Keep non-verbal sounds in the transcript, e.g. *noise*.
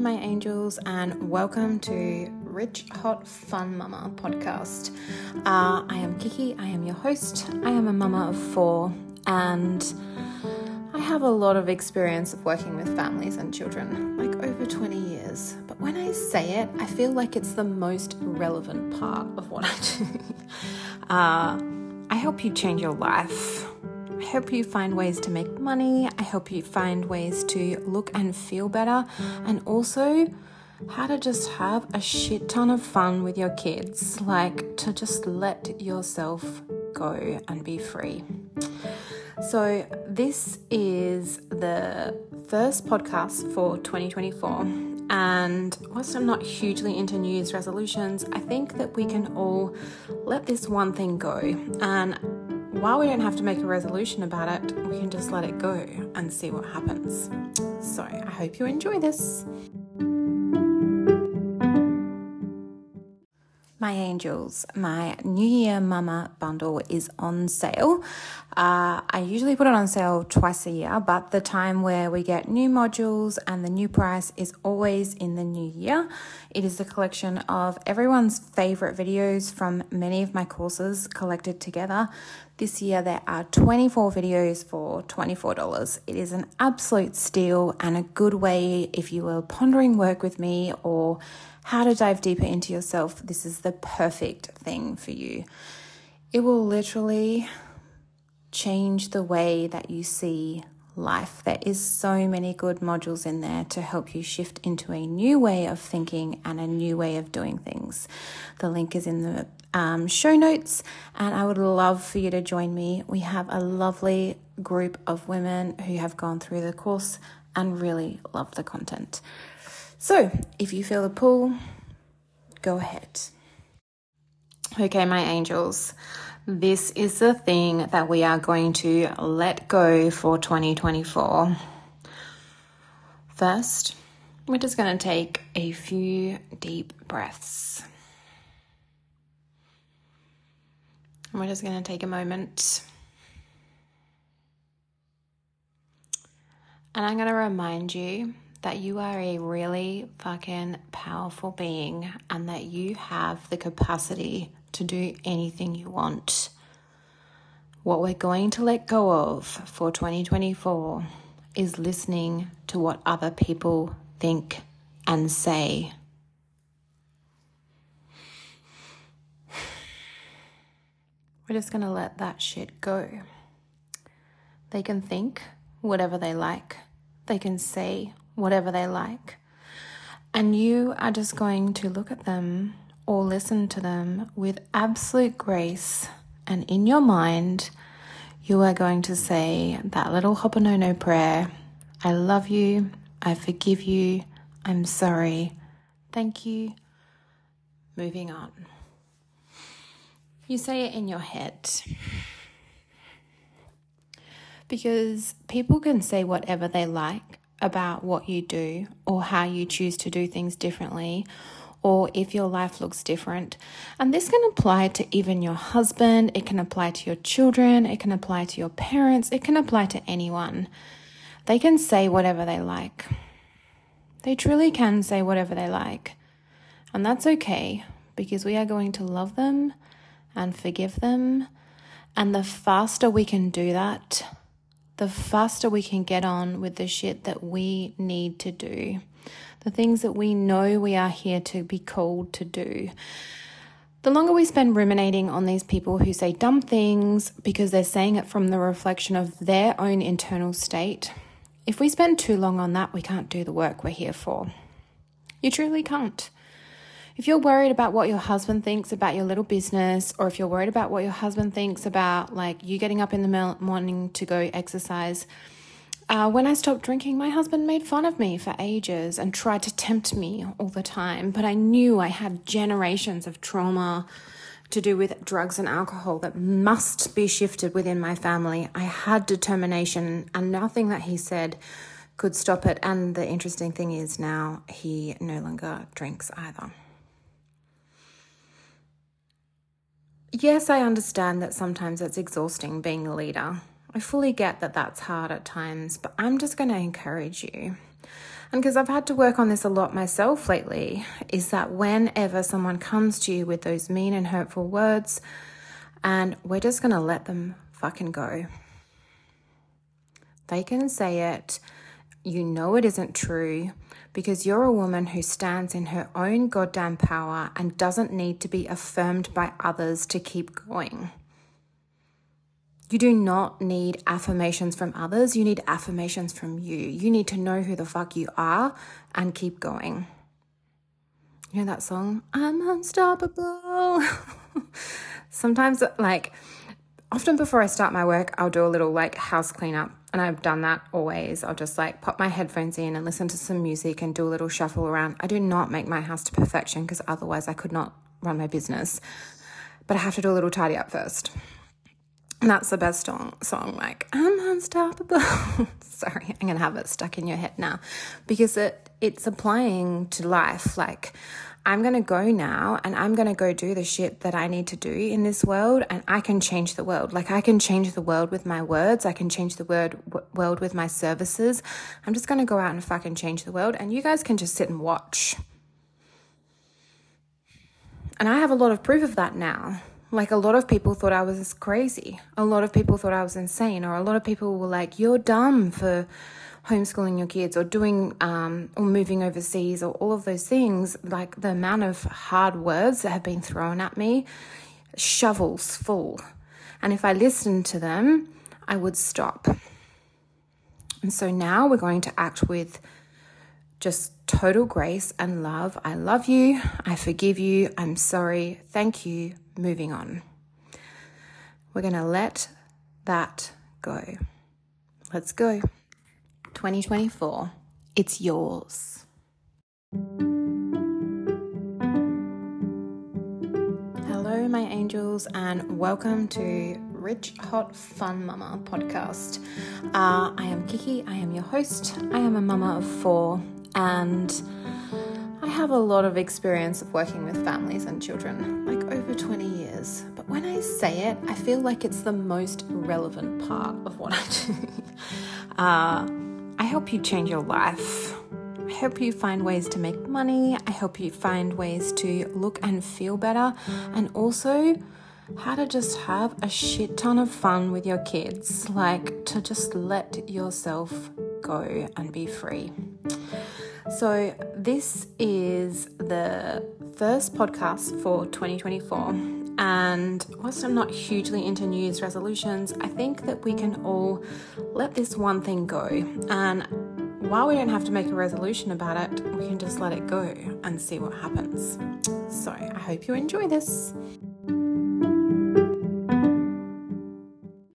my angels, and welcome to Rich Hot Fun Mama podcast. Uh, I am Kiki, I am your host. I am a mama of four, and I have a lot of experience of working with families and children, like over 20 years. But when I say it, I feel like it's the most relevant part of what I do. *laughs* Uh, I help you change your life I hope you find ways to make money. I hope you find ways to look and feel better. And also, how to just have a shit ton of fun with your kids. Like, to just let yourself go and be free. So, this is the first podcast for 2024. And whilst I'm not hugely into New Year's resolutions, I think that we can all let this one thing go. And while we don't have to make a resolution about it, we can just let it go and see what happens. So I hope you enjoy this. My angels, my New Year Mama bundle is on sale. Uh, I usually put it on sale twice a year, but the time where we get new modules and the new price is always in the new year. It is a collection of everyone's favorite videos from many of my courses collected together. This year there are 24 videos for $24. It is an absolute steal and a good way if you are pondering work with me or how to dive deeper into yourself, this is the perfect thing for you. It will literally change the way that you see life. There is so many good modules in there to help you shift into a new way of thinking and a new way of doing things. The link is in the um, show notes, and I would love for you to join me. We have a lovely group of women who have gone through the course and really love the content. So, if you feel the pull, go ahead. Okay, my angels, this is the thing that we are going to let go for 2024. First, we're just going to take a few deep breaths. And we're just going to take a moment. And I'm going to remind you that you are a really fucking powerful being and that you have the capacity to do anything you want. What we're going to let go of for 2024 is listening to what other people think and say. We're just going to let that shit go. They can think whatever they like, they can say whatever they like. And you are just going to look at them or listen to them with absolute grace. And in your mind, you are going to say that little Ho'oponopono prayer I love you. I forgive you. I'm sorry. Thank you. Moving on. You say it in your head. Because people can say whatever they like about what you do or how you choose to do things differently or if your life looks different. And this can apply to even your husband, it can apply to your children, it can apply to your parents, it can apply to anyone. They can say whatever they like. They truly can say whatever they like. And that's okay because we are going to love them and forgive them. And the faster we can do that, the faster we can get on with the shit that we need to do, the things that we know we are here to be called to do. The longer we spend ruminating on these people who say dumb things because they're saying it from the reflection of their own internal state, if we spend too long on that, we can't do the work we're here for. You truly can't. If you're worried about what your husband thinks about your little business, or if you're worried about what your husband thinks about like you getting up in the morning to go exercise, uh, when I stopped drinking, my husband made fun of me for ages and tried to tempt me all the time. But I knew I had generations of trauma to do with drugs and alcohol that must be shifted within my family. I had determination, and nothing that he said could stop it. And the interesting thing is now he no longer drinks either. Yes, I understand that sometimes it's exhausting being a leader. I fully get that that's hard at times, but I'm just going to encourage you. And because I've had to work on this a lot myself lately, is that whenever someone comes to you with those mean and hurtful words, and we're just going to let them fucking go. They can say it, you know it isn't true because you're a woman who stands in her own goddamn power and doesn't need to be affirmed by others to keep going. You do not need affirmations from others. You need affirmations from you. You need to know who the fuck you are and keep going. You know that song? I'm unstoppable. *laughs* Sometimes, like, often before I start my work, I'll do a little like house cleanup. And I've done that always. I'll just like pop my headphones in and listen to some music and do a little shuffle around. I do not make my house to perfection because otherwise I could not run my business. But I have to do a little tidy up first. And that's the best song, song like, I'm unstoppable. *laughs* Sorry, I'm going to have it stuck in your head now because it, it's applying to life. Like, I'm going to go now and I'm going to go do the shit that I need to do in this world and I can change the world. Like I can change the world with my words. I can change the word world with my services. I'm just going to go out and fucking change the world and you guys can just sit and watch. And I have a lot of proof of that now. Like a lot of people thought I was crazy. A lot of people thought I was insane, or a lot of people were like, "You're dumb for homeschooling your kids, or doing, um, or moving overseas, or all of those things." Like the amount of hard words that have been thrown at me, shovels full. And if I listened to them, I would stop. And so now we're going to act with just total grace and love. I love you. I forgive you. I'm sorry. Thank you moving on. We're going to let that go. Let's go. 2024, it's yours. Hello, my angels, and welcome to Rich Hot Fun Mama podcast. Uh, I am Kiki, I am your host. I am a mama of four, and I have a lot of experience of working with families and children, like over 20 years. But when I say it, I feel like it's the most relevant part of what I do. *laughs* Uh, I help you change your life. I help you find ways to make money. I help you find ways to look and feel better. And also, how to just have a shit ton of fun with your kids. Like to just let yourself go and be free. So, this is the first podcast for 2024. And whilst I'm not hugely into New Year's resolutions, I think that we can all let this one thing go. And while we don't have to make a resolution about it, we can just let it go and see what happens. So, I hope you enjoy this.